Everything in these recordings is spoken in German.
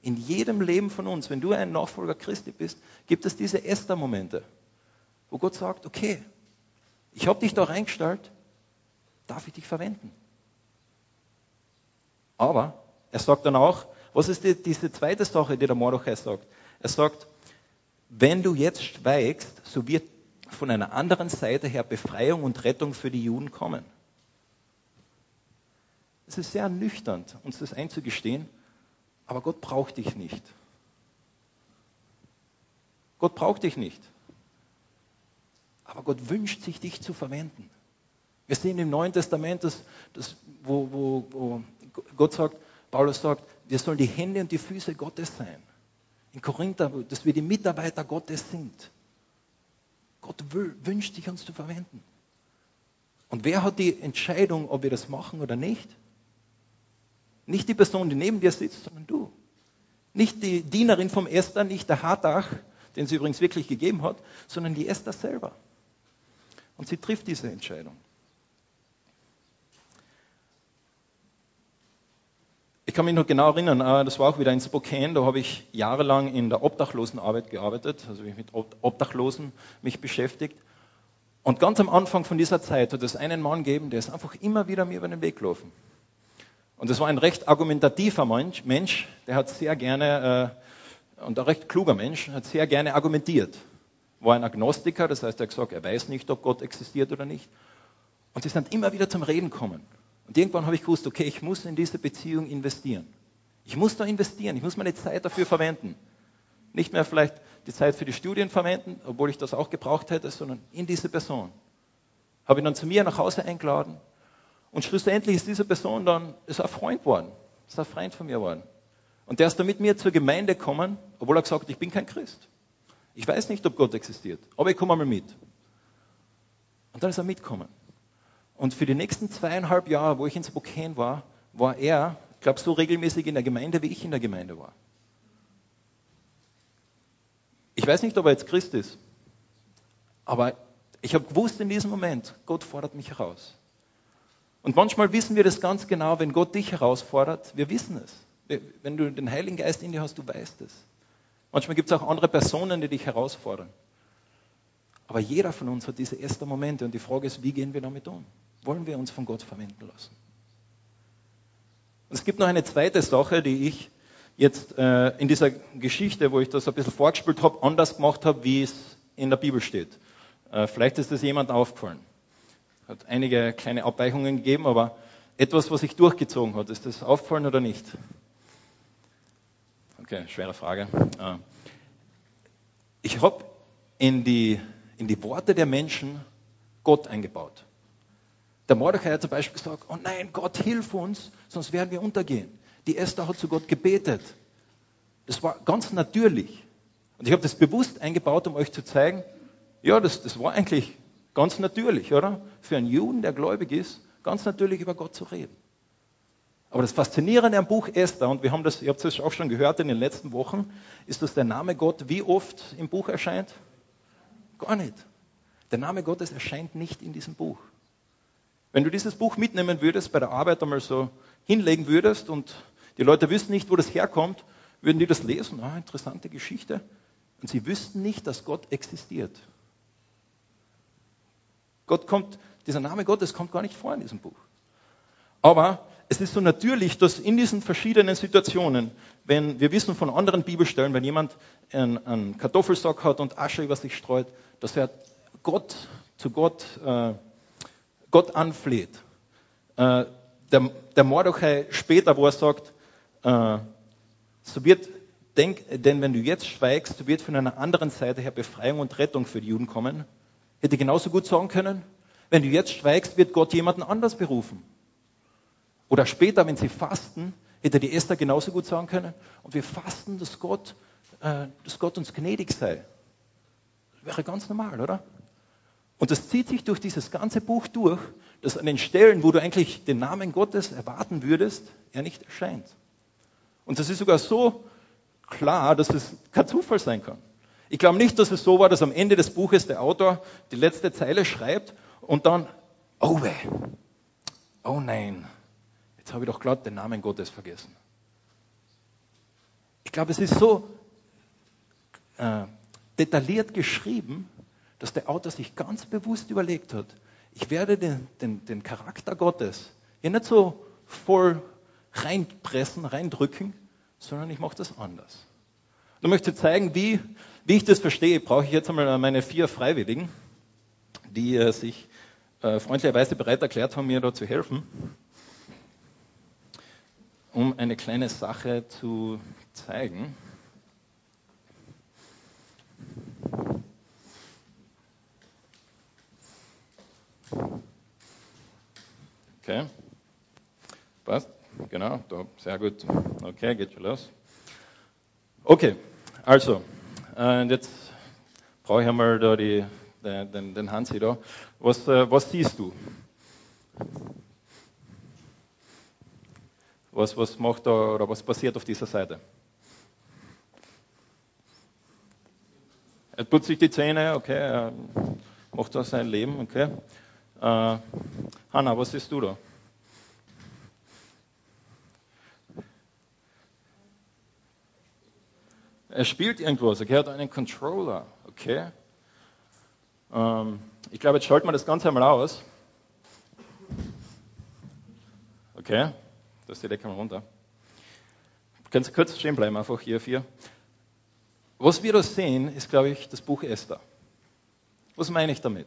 In jedem Leben von uns, wenn du ein Nachfolger Christi bist, gibt es diese Esther-Momente, wo Gott sagt, okay, ich habe dich da reingestellt, darf ich dich verwenden? Aber er sagt dann auch, was ist die, diese zweite Sache, die der Mordechai sagt? Er sagt, wenn du jetzt schweigst, so wird von einer anderen Seite her Befreiung und Rettung für die Juden kommen. Es ist sehr ernüchternd, uns das einzugestehen, aber Gott braucht dich nicht. Gott braucht dich nicht. Aber Gott wünscht sich, dich zu verwenden. Wir sehen im Neuen Testament, dass, dass, wo, wo, wo Gott sagt, Paulus sagt, wir sollen die Hände und die Füße Gottes sein. In Korinther, dass wir die Mitarbeiter Gottes sind. Gott will, wünscht sich, uns zu verwenden. Und wer hat die Entscheidung, ob wir das machen oder nicht? Nicht die Person, die neben dir sitzt, sondern du. Nicht die Dienerin vom Esther, nicht der Hatach, den sie übrigens wirklich gegeben hat, sondern die Esther selber. Und sie trifft diese Entscheidung. Ich kann mich noch genau erinnern, äh, das war auch wieder in Spokane, da habe ich jahrelang in der Obdachlosenarbeit gearbeitet, also mich mit Obdachlosen mich beschäftigt. Und ganz am Anfang von dieser Zeit hat es einen Mann gegeben, der ist einfach immer wieder mir über den Weg gelaufen. Und das war ein recht argumentativer Mensch, der hat sehr gerne, äh, und ein recht kluger Mensch, hat sehr gerne argumentiert. War ein Agnostiker, das heißt, er hat gesagt, er weiß nicht, ob Gott existiert oder nicht. Und sie sind immer wieder zum Reden kommen. Und irgendwann habe ich gewusst, okay, ich muss in diese Beziehung investieren. Ich muss da investieren, ich muss meine Zeit dafür verwenden. Nicht mehr vielleicht die Zeit für die Studien verwenden, obwohl ich das auch gebraucht hätte, sondern in diese Person. Habe ihn dann zu mir nach Hause eingeladen und schlussendlich ist diese Person dann ist ein Freund geworden, ist ein Freund von mir geworden. Und der ist dann mit mir zur Gemeinde gekommen, obwohl er gesagt hat, ich bin kein Christ. Ich weiß nicht, ob Gott existiert, aber ich komme einmal mit. Und dann ist er mitgekommen. Und für die nächsten zweieinhalb Jahre, wo ich in Spokane war, war er, ich glaube, so regelmäßig in der Gemeinde, wie ich in der Gemeinde war. Ich weiß nicht, ob er jetzt Christ ist, aber ich habe gewusst in diesem Moment, Gott fordert mich heraus. Und manchmal wissen wir das ganz genau, wenn Gott dich herausfordert, wir wissen es. Wenn du den Heiligen Geist in dir hast, du weißt es. Manchmal gibt es auch andere Personen, die dich herausfordern. Aber jeder von uns hat diese ersten Momente und die Frage ist, wie gehen wir damit um? wollen wir uns von Gott verwenden lassen. Es gibt noch eine zweite Sache, die ich jetzt äh, in dieser Geschichte, wo ich das ein bisschen vorgespielt habe, anders gemacht habe, wie es in der Bibel steht. Äh, vielleicht ist das jemand aufgefallen. Hat einige kleine Abweichungen gegeben, aber etwas, was sich durchgezogen hat, ist das aufgefallen oder nicht? Okay, schwere Frage. Äh, ich habe in die, in die Worte der Menschen Gott eingebaut. Der Mordechai hat zum Beispiel gesagt, oh nein, Gott, hilf uns, sonst werden wir untergehen. Die Esther hat zu Gott gebetet. Das war ganz natürlich. Und ich habe das bewusst eingebaut, um euch zu zeigen, ja, das, das war eigentlich ganz natürlich, oder? Für einen Juden, der gläubig ist, ganz natürlich über Gott zu reden. Aber das Faszinierende am Buch Esther, und wir haben das, ihr habt es auch schon gehört in den letzten Wochen, ist, dass der Name Gott wie oft im Buch erscheint? Gar nicht. Der Name Gottes erscheint nicht in diesem Buch. Wenn du dieses Buch mitnehmen würdest, bei der Arbeit einmal so hinlegen würdest und die Leute wüssten nicht, wo das herkommt, würden die das lesen. Ah, interessante Geschichte. Und sie wüssten nicht, dass Gott existiert. Gott kommt, dieser Name Gottes kommt gar nicht vor in diesem Buch. Aber es ist so natürlich, dass in diesen verschiedenen Situationen, wenn wir wissen von anderen Bibelstellen, wenn jemand einen, einen Kartoffelsack hat und Asche über sich streut, dass er Gott zu Gott äh, Gott anfleht. Äh, der, der Mordechai später, wo er sagt, äh, so wird, denk, denn wenn du jetzt schweigst, so wird von einer anderen Seite her Befreiung und Rettung für die Juden kommen. Hätte genauso gut sagen können, wenn du jetzt schweigst, wird Gott jemanden anders berufen. Oder später, wenn sie fasten, hätte die Esther genauso gut sagen können, und wir fasten, dass Gott, äh, dass Gott uns gnädig sei. Wäre ganz normal, oder? Und das zieht sich durch dieses ganze Buch durch, dass an den Stellen, wo du eigentlich den Namen Gottes erwarten würdest, er nicht erscheint. Und das ist sogar so klar, dass es kein Zufall sein kann. Ich glaube nicht, dass es so war, dass am Ende des Buches der Autor die letzte Zeile schreibt und dann, oh weh, oh nein, jetzt habe ich doch glatt den Namen Gottes vergessen. Ich glaube, es ist so äh, detailliert geschrieben, dass der Autor sich ganz bewusst überlegt hat, ich werde den, den, den Charakter Gottes hier nicht so voll reinpressen, reindrücken, sondern ich mache das anders. Du möchtest zeigen, wie, wie ich das verstehe, brauche ich jetzt einmal meine vier Freiwilligen, die äh, sich äh, freundlicherweise bereit erklärt haben, mir da zu helfen, um eine kleine Sache zu zeigen. Okay. Passt? Genau, da, sehr gut. Okay, geht schon los. Okay, also, äh, jetzt brauche ich einmal da die, den, den Hansi da. Was, äh, was siehst du? Was, was macht da oder was passiert auf dieser Seite? Er putzt sich die Zähne, okay, er macht da sein Leben, okay. Äh, Hanna, was siehst du da? Er spielt irgendwas, okay, er hat einen Controller, okay. Ähm, ich glaube, jetzt schalten wir das Ganze einmal aus. Okay, da ist die Decke mal runter. Kannst du kurz stehen bleiben, einfach hier vier. Was wir da sehen, ist, glaube ich, das Buch Esther. Was meine ich damit?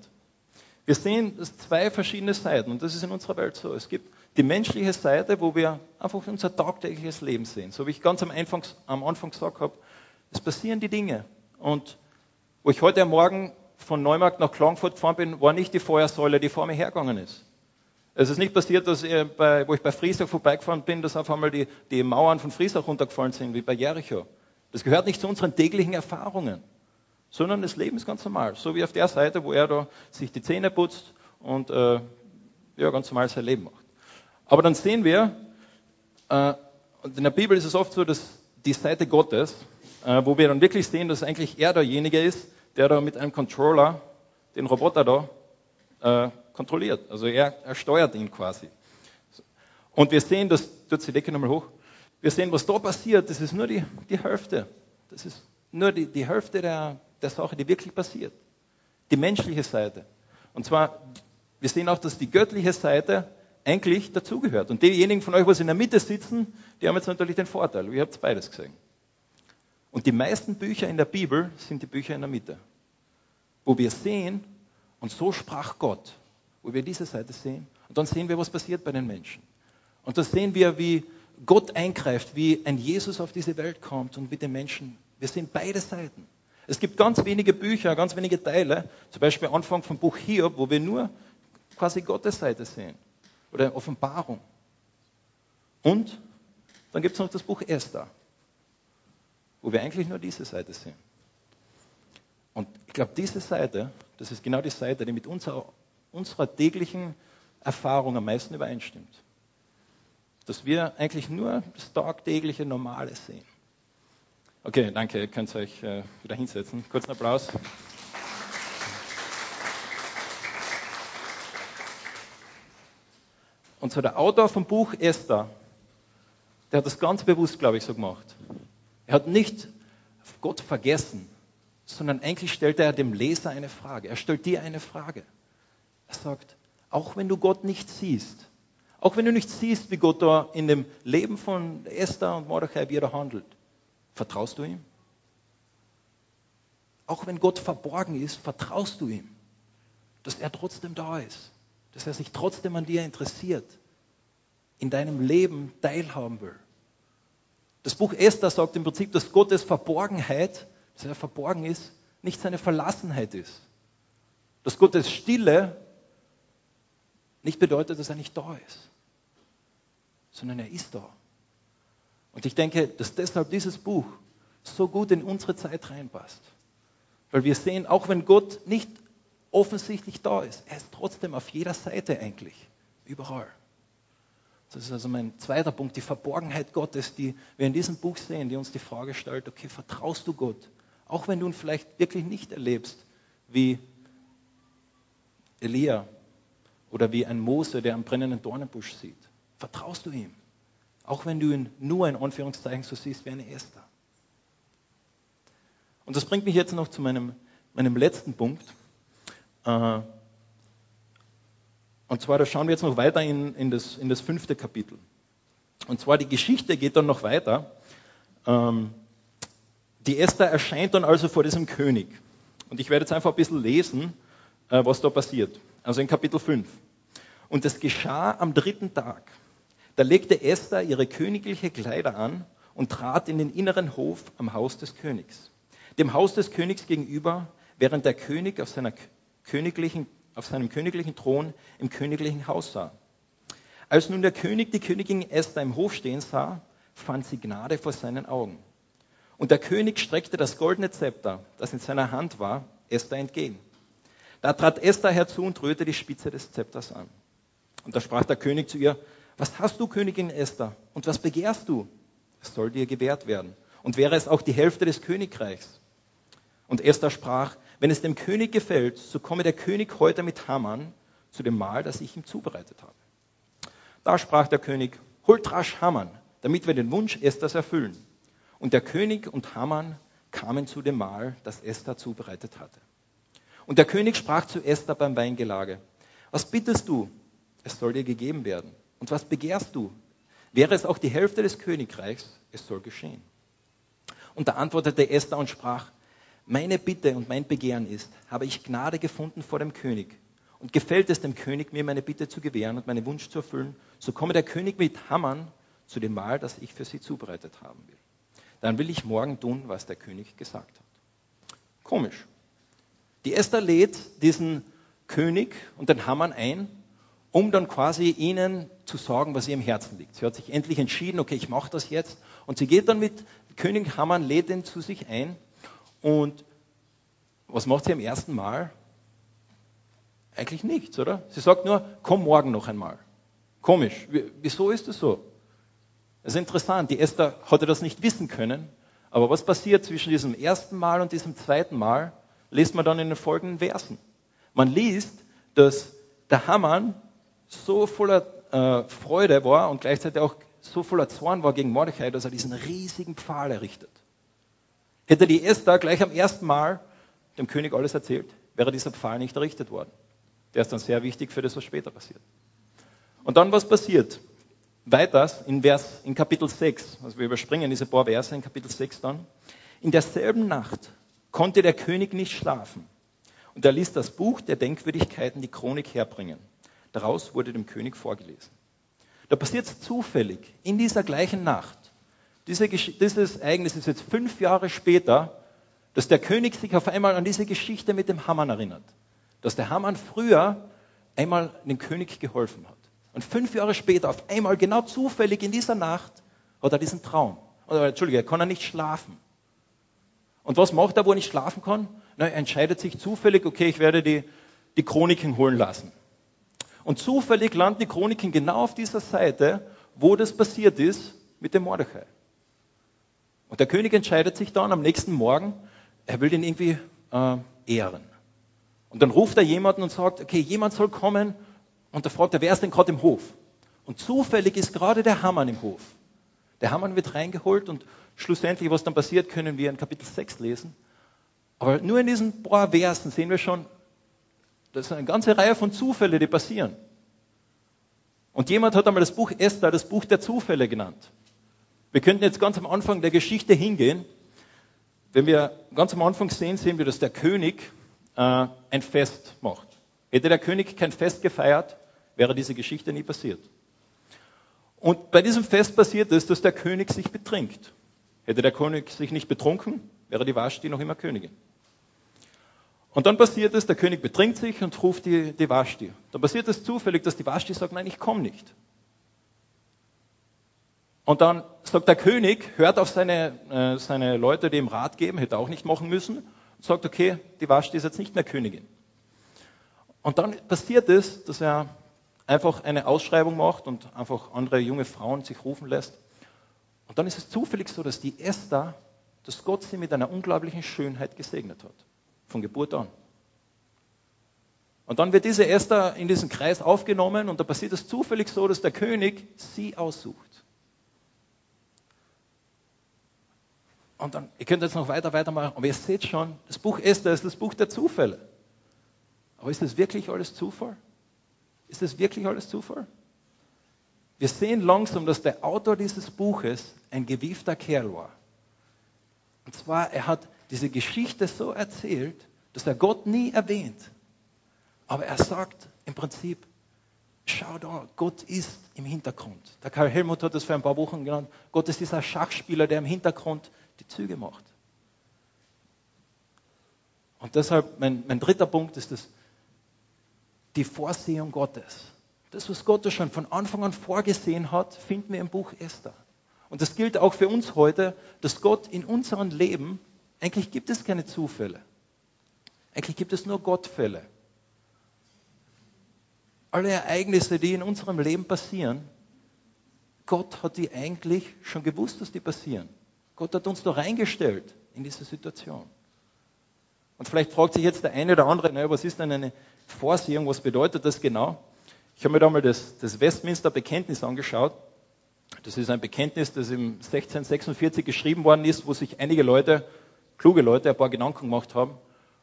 Wir sehen das zwei verschiedene Seiten und das ist in unserer Welt so. Es gibt die menschliche Seite, wo wir einfach unser tagtägliches Leben sehen. So wie ich ganz am Anfang, am Anfang gesagt habe, es passieren die Dinge. Und wo ich heute Morgen von Neumarkt nach Klagenfurt gefahren bin, war nicht die Feuersäule, die vor mir hergegangen ist. Es ist nicht passiert, dass ich bei, wo ich bei Friesach vorbeigefahren bin, dass auf einmal die, die Mauern von Friesach runtergefallen sind, wie bei Jericho. Das gehört nicht zu unseren täglichen Erfahrungen, sondern das Leben ist ganz normal. So wie auf der Seite, wo er da sich die Zähne putzt und äh, ja, ganz normal sein Leben macht. Aber dann sehen wir, äh, in der Bibel ist es oft so, dass die Seite Gottes, äh, wo wir dann wirklich sehen, dass eigentlich er derjenige ist, der da mit einem Controller den Roboter da äh, kontrolliert. Also er, er steuert ihn quasi. Und wir sehen, das tut die Decke nochmal hoch. Wir sehen, was da passiert, das ist nur die, die Hälfte. Das ist nur die, die Hälfte der, der Sache, die wirklich passiert. Die menschliche Seite. Und zwar, wir sehen auch, dass die göttliche Seite eigentlich dazugehört. Und diejenigen von euch, die in der Mitte sitzen, die haben jetzt natürlich den Vorteil. Ihr habt beides gesehen. Und die meisten Bücher in der Bibel sind die Bücher in der Mitte, wo wir sehen, und so sprach Gott, wo wir diese Seite sehen, und dann sehen wir, was passiert bei den Menschen. Und da sehen wir, wie Gott eingreift, wie ein Jesus auf diese Welt kommt und mit den Menschen. Wir sehen beide Seiten. Es gibt ganz wenige Bücher, ganz wenige Teile, zum Beispiel Anfang vom Buch Hiob, wo wir nur quasi Gottes Seite sehen. Oder Offenbarung. Und dann gibt es noch das Buch Esther wo wir eigentlich nur diese Seite sehen. Und ich glaube, diese Seite, das ist genau die Seite, die mit unserer, unserer täglichen Erfahrung am meisten übereinstimmt. Dass wir eigentlich nur das tagtägliche Normale sehen. Okay, danke, ihr könnt euch äh, wieder hinsetzen. Kurzen Applaus. Und so der Autor vom Buch Esther, der hat das ganz bewusst, glaube ich, so gemacht. Er hat nicht Gott vergessen, sondern eigentlich stellt er dem Leser eine Frage. Er stellt dir eine Frage. Er sagt, auch wenn du Gott nicht siehst, auch wenn du nicht siehst, wie Gott da in dem Leben von Esther und Mordechai wieder handelt, vertraust du ihm? Auch wenn Gott verborgen ist, vertraust du ihm, dass er trotzdem da ist, dass er sich trotzdem an dir interessiert, in deinem Leben teilhaben will. Das Buch Esther sagt im Prinzip, dass Gottes Verborgenheit, dass er verborgen ist, nicht seine Verlassenheit ist. Dass Gottes Stille nicht bedeutet, dass er nicht da ist, sondern er ist da. Und ich denke, dass deshalb dieses Buch so gut in unsere Zeit reinpasst. Weil wir sehen, auch wenn Gott nicht offensichtlich da ist, er ist trotzdem auf jeder Seite eigentlich, überall. Das ist also mein zweiter Punkt, die Verborgenheit Gottes, die wir in diesem Buch sehen, die uns die Frage stellt, okay, vertraust du Gott? Auch wenn du ihn vielleicht wirklich nicht erlebst, wie Elia oder wie ein Mose, der am brennenden Dornenbusch sieht. Vertraust du ihm? Auch wenn du ihn nur in Anführungszeichen so siehst wie eine Esther. Und das bringt mich jetzt noch zu meinem, meinem letzten Punkt. Äh, und zwar, da schauen wir jetzt noch weiter in, in, das, in das fünfte Kapitel. Und zwar die Geschichte geht dann noch weiter. Ähm, die Esther erscheint dann also vor diesem König. Und ich werde jetzt einfach ein bisschen lesen, äh, was da passiert. Also in Kapitel 5. Und es geschah am dritten Tag. Da legte Esther ihre königliche Kleider an und trat in den inneren Hof am Haus des Königs. Dem Haus des Königs gegenüber, während der König auf seiner königlichen auf seinem königlichen Thron im königlichen Haus sah. Als nun der König die Königin Esther im Hof stehen sah, fand sie Gnade vor seinen Augen. Und der König streckte das goldene Zepter, das in seiner Hand war, Esther entgegen. Da trat Esther herzu und rührte die Spitze des Zepters an. Und da sprach der König zu ihr, was hast du, Königin Esther, und was begehrst du? Es soll dir gewährt werden. Und wäre es auch die Hälfte des Königreichs. Und Esther sprach, wenn es dem König gefällt, so komme der König heute mit Haman zu dem Mahl, das ich ihm zubereitet habe. Da sprach der König, holt rasch Haman, damit wir den Wunsch Esthers erfüllen. Und der König und Haman kamen zu dem Mahl, das Esther zubereitet hatte. Und der König sprach zu Esther beim Weingelage, was bittest du? Es soll dir gegeben werden. Und was begehrst du? Wäre es auch die Hälfte des Königreichs, es soll geschehen. Und da antwortete Esther und sprach, meine Bitte und mein Begehren ist, habe ich Gnade gefunden vor dem König und gefällt es dem König, mir meine Bitte zu gewähren und meinen Wunsch zu erfüllen, so komme der König mit Hammern zu dem Mahl, das ich für sie zubereitet haben will. Dann will ich morgen tun, was der König gesagt hat. Komisch. Die Esther lädt diesen König und den Hammern ein, um dann quasi ihnen zu sagen, was ihr im Herzen liegt. Sie hat sich endlich entschieden, okay, ich mache das jetzt. Und sie geht dann mit König Hammern, lädt ihn zu sich ein und was macht sie am ersten Mal? Eigentlich nichts, oder? Sie sagt nur, komm morgen noch einmal. Komisch. Wieso ist es so? Das ist interessant. Die Esther hatte das nicht wissen können. Aber was passiert zwischen diesem ersten Mal und diesem zweiten Mal, liest man dann in den folgenden Versen. Man liest, dass der Haman so voller äh, Freude war und gleichzeitig auch so voller Zorn war gegen Mordechai, dass er diesen riesigen Pfahl errichtet. Hätte die Esther gleich am ersten Mal dem König alles erzählt, wäre dieser Pfahl nicht errichtet worden. Der ist dann sehr wichtig für das, was später passiert. Und dann, was passiert? Weiters in, Vers, in Kapitel 6, also wir überspringen diese paar Verse in Kapitel 6 dann. In derselben Nacht konnte der König nicht schlafen. Und er ließ das Buch der Denkwürdigkeiten, die Chronik, herbringen. Daraus wurde dem König vorgelesen. Da passiert es zufällig, in dieser gleichen Nacht, diese, dieses Ereignis ist jetzt fünf Jahre später, dass der König sich auf einmal an diese Geschichte mit dem Hamann erinnert. Dass der Hamann früher einmal dem König geholfen hat. Und fünf Jahre später, auf einmal genau zufällig in dieser Nacht, hat er diesen Traum. Oder, Entschuldige, er kann er nicht schlafen. Und was macht er, wo er nicht schlafen kann? Na, er entscheidet sich zufällig, okay, ich werde die, die Chroniken holen lassen. Und zufällig landen die Chroniken genau auf dieser Seite, wo das passiert ist mit dem Mordechai. Und der König entscheidet sich dann am nächsten Morgen, er will den irgendwie äh, ehren. Und dann ruft er jemanden und sagt, okay, jemand soll kommen. Und da fragt er, wer ist denn gerade im Hof? Und zufällig ist gerade der Hammann im Hof. Der Hammann wird reingeholt und schlussendlich, was dann passiert, können wir in Kapitel 6 lesen. Aber nur in diesen paar Versen sehen wir schon, das ist eine ganze Reihe von Zufällen, die passieren. Und jemand hat einmal das Buch Esther das Buch der Zufälle genannt. Wir könnten jetzt ganz am Anfang der Geschichte hingehen. Wenn wir ganz am Anfang sehen, sehen wir, dass der König äh, ein Fest macht. Hätte der König kein Fest gefeiert, wäre diese Geschichte nie passiert. Und bei diesem Fest passiert es, dass der König sich betrinkt. Hätte der König sich nicht betrunken, wäre die Vashti noch immer Königin. Und dann passiert es, der König betrinkt sich und ruft die, die Vashti. Dann passiert es zufällig, dass die Vashti sagt, nein, ich komme nicht. Und dann sagt der König, hört auf seine, äh, seine Leute, die ihm Rat geben, hätte auch nicht machen müssen, und sagt, okay, die Vashti ist jetzt nicht mehr Königin. Und dann passiert es, dass er einfach eine Ausschreibung macht und einfach andere junge Frauen sich rufen lässt. Und dann ist es zufällig so, dass die Esther, dass Gott sie mit einer unglaublichen Schönheit gesegnet hat. Von Geburt an. Und dann wird diese Esther in diesen Kreis aufgenommen und da passiert es zufällig so, dass der König sie aussucht. Und dann, ihr könnt jetzt noch weiter, weitermachen, aber ihr seht schon, das Buch Esther ist das Buch der Zufälle. Aber ist das wirklich alles Zufall? Ist das wirklich alles Zufall? Wir sehen langsam, dass der Autor dieses Buches ein gewiefter Kerl war. Und zwar, er hat diese Geschichte so erzählt, dass er Gott nie erwähnt. Aber er sagt im Prinzip, schau da, Gott ist im Hintergrund. Der Karl Helmut hat das vor ein paar Wochen genannt. Gott ist dieser Schachspieler, der im Hintergrund die Züge macht. Und deshalb, mein, mein dritter Punkt ist das, die Vorsehung Gottes. Das, was Gott schon von Anfang an vorgesehen hat, finden wir im Buch Esther. Und das gilt auch für uns heute, dass Gott in unserem Leben, eigentlich gibt es keine Zufälle. Eigentlich gibt es nur Gottfälle. Alle Ereignisse, die in unserem Leben passieren, Gott hat die eigentlich schon gewusst, dass die passieren. Gott hat uns da reingestellt in diese Situation. Und vielleicht fragt sich jetzt der eine oder andere, naja, was ist denn eine Vorsehung, was bedeutet das genau? Ich habe mir da mal das, das Westminster Bekenntnis angeschaut. Das ist ein Bekenntnis, das im 1646 geschrieben worden ist, wo sich einige Leute, kluge Leute, ein paar Gedanken gemacht haben.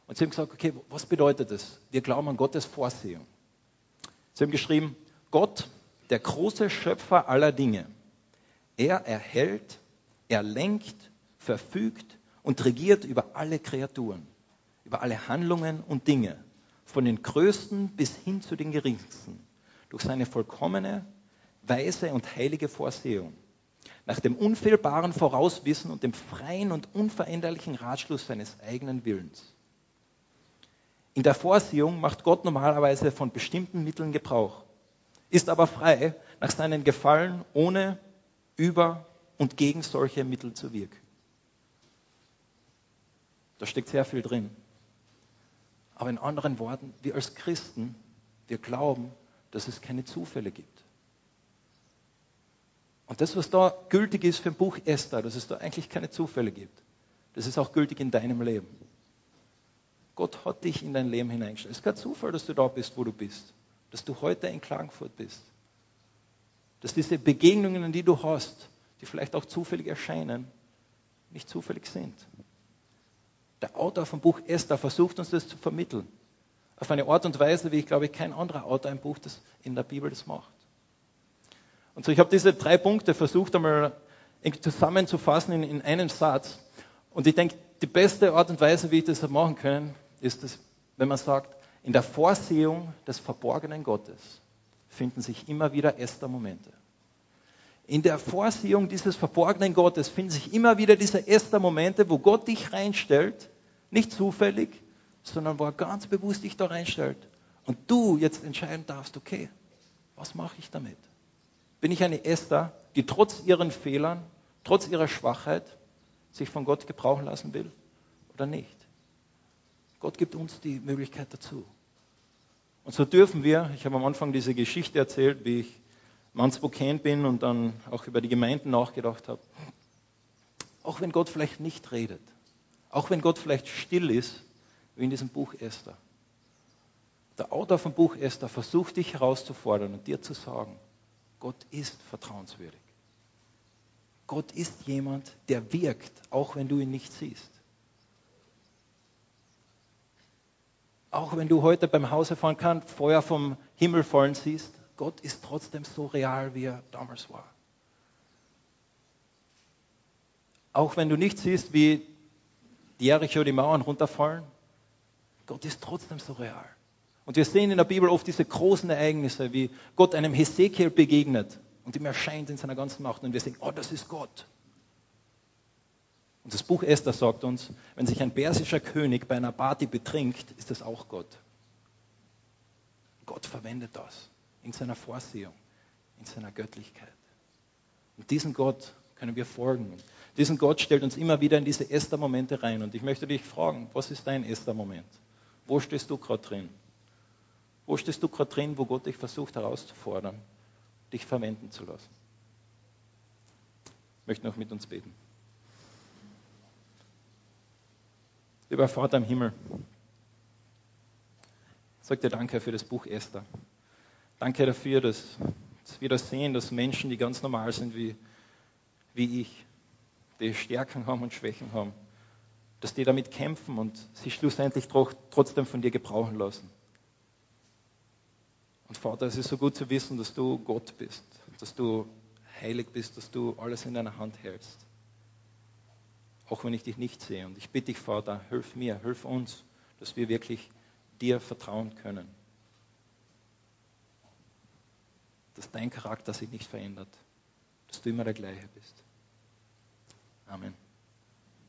Und sie haben gesagt, okay, was bedeutet das? Wir glauben an Gottes Vorsehung. Sie haben geschrieben, Gott, der große Schöpfer aller Dinge, er erhält, er lenkt, verfügt und regiert über alle Kreaturen, über alle Handlungen und Dinge, von den größten bis hin zu den geringsten, durch seine vollkommene, weise und heilige Vorsehung, nach dem unfehlbaren Vorauswissen und dem freien und unveränderlichen Ratschluss seines eigenen Willens. In der Vorsehung macht Gott normalerweise von bestimmten Mitteln Gebrauch, ist aber frei, nach seinen Gefallen ohne, über und gegen solche Mittel zu wirken. Da steckt sehr viel drin. Aber in anderen Worten, wir als Christen, wir glauben, dass es keine Zufälle gibt. Und das, was da gültig ist für ein Buch Esther, dass es da eigentlich keine Zufälle gibt, das ist auch gültig in deinem Leben. Gott hat dich in dein Leben hineingestellt. Es ist kein Zufall, dass du da bist, wo du bist. Dass du heute in Klagenfurt bist. Dass diese Begegnungen, die du hast, die vielleicht auch zufällig erscheinen, nicht zufällig sind. Der Autor vom Buch Esther versucht uns das zu vermitteln. Auf eine Art und Weise, wie ich glaube, kein anderer Autor ein Buch das in der Bibel das macht. Und so, ich habe diese drei Punkte versucht einmal zusammenzufassen in, in einem Satz. Und ich denke, die beste Art und Weise, wie ich das machen kann, ist es, wenn man sagt, in der Vorsehung des verborgenen Gottes finden sich immer wieder Esther-Momente. In der Vorsehung dieses verborgenen Gottes finden sich immer wieder diese Esther-Momente, wo Gott dich reinstellt, nicht zufällig, sondern wo er ganz bewusst dich da reinstellt. Und du jetzt entscheiden darfst, okay, was mache ich damit? Bin ich eine Esther, die trotz ihren Fehlern, trotz ihrer Schwachheit sich von Gott gebrauchen lassen will oder nicht? Gott gibt uns die Möglichkeit dazu. Und so dürfen wir, ich habe am Anfang diese Geschichte erzählt, wie ich Mannsburg bin und dann auch über die Gemeinden nachgedacht habe. Auch wenn Gott vielleicht nicht redet, auch wenn Gott vielleicht still ist, wie in diesem Buch Esther. Der Autor vom Buch Esther versucht dich herauszufordern und dir zu sagen, Gott ist vertrauenswürdig. Gott ist jemand, der wirkt, auch wenn du ihn nicht siehst. Auch wenn du heute beim Hause fahren kannst, Feuer vom Himmel fallen siehst, Gott ist trotzdem so real, wie er damals war. Auch wenn du nicht siehst, wie die Jericho die Mauern runterfallen, Gott ist trotzdem so real. Und wir sehen in der Bibel oft diese großen Ereignisse, wie Gott einem Hesekiel begegnet und ihm erscheint in seiner ganzen Macht und wir sagen, oh, das ist Gott. Und das Buch Esther sagt uns, wenn sich ein persischer König bei einer Party betrinkt, ist das auch Gott. Gott verwendet das in seiner Vorsehung, in seiner Göttlichkeit. Und diesen Gott können wir folgen. Diesen Gott stellt uns immer wieder in diese Esther-Momente rein. Und ich möchte dich fragen, was ist dein Esther-Moment? Wo stehst du gerade drin? Wo stehst du gerade drin, wo Gott dich versucht herauszufordern, dich verwenden zu lassen? Ich möchte noch mit uns beten. Lieber Vater im Himmel, sage dir danke für das Buch Esther. Danke dafür, dass, dass wir das sehen, dass Menschen, die ganz normal sind wie, wie ich, die Stärken haben und Schwächen haben, dass die damit kämpfen und sich schlussendlich trotzdem von dir gebrauchen lassen. Und Vater, es ist so gut zu wissen, dass du Gott bist, dass du heilig bist, dass du alles in deiner Hand hältst. Auch wenn ich dich nicht sehe. Und ich bitte dich, Vater, hilf mir, hilf uns, dass wir wirklich dir vertrauen können. Dass dein Charakter sich nicht verändert, dass du immer der gleiche bist. Amen.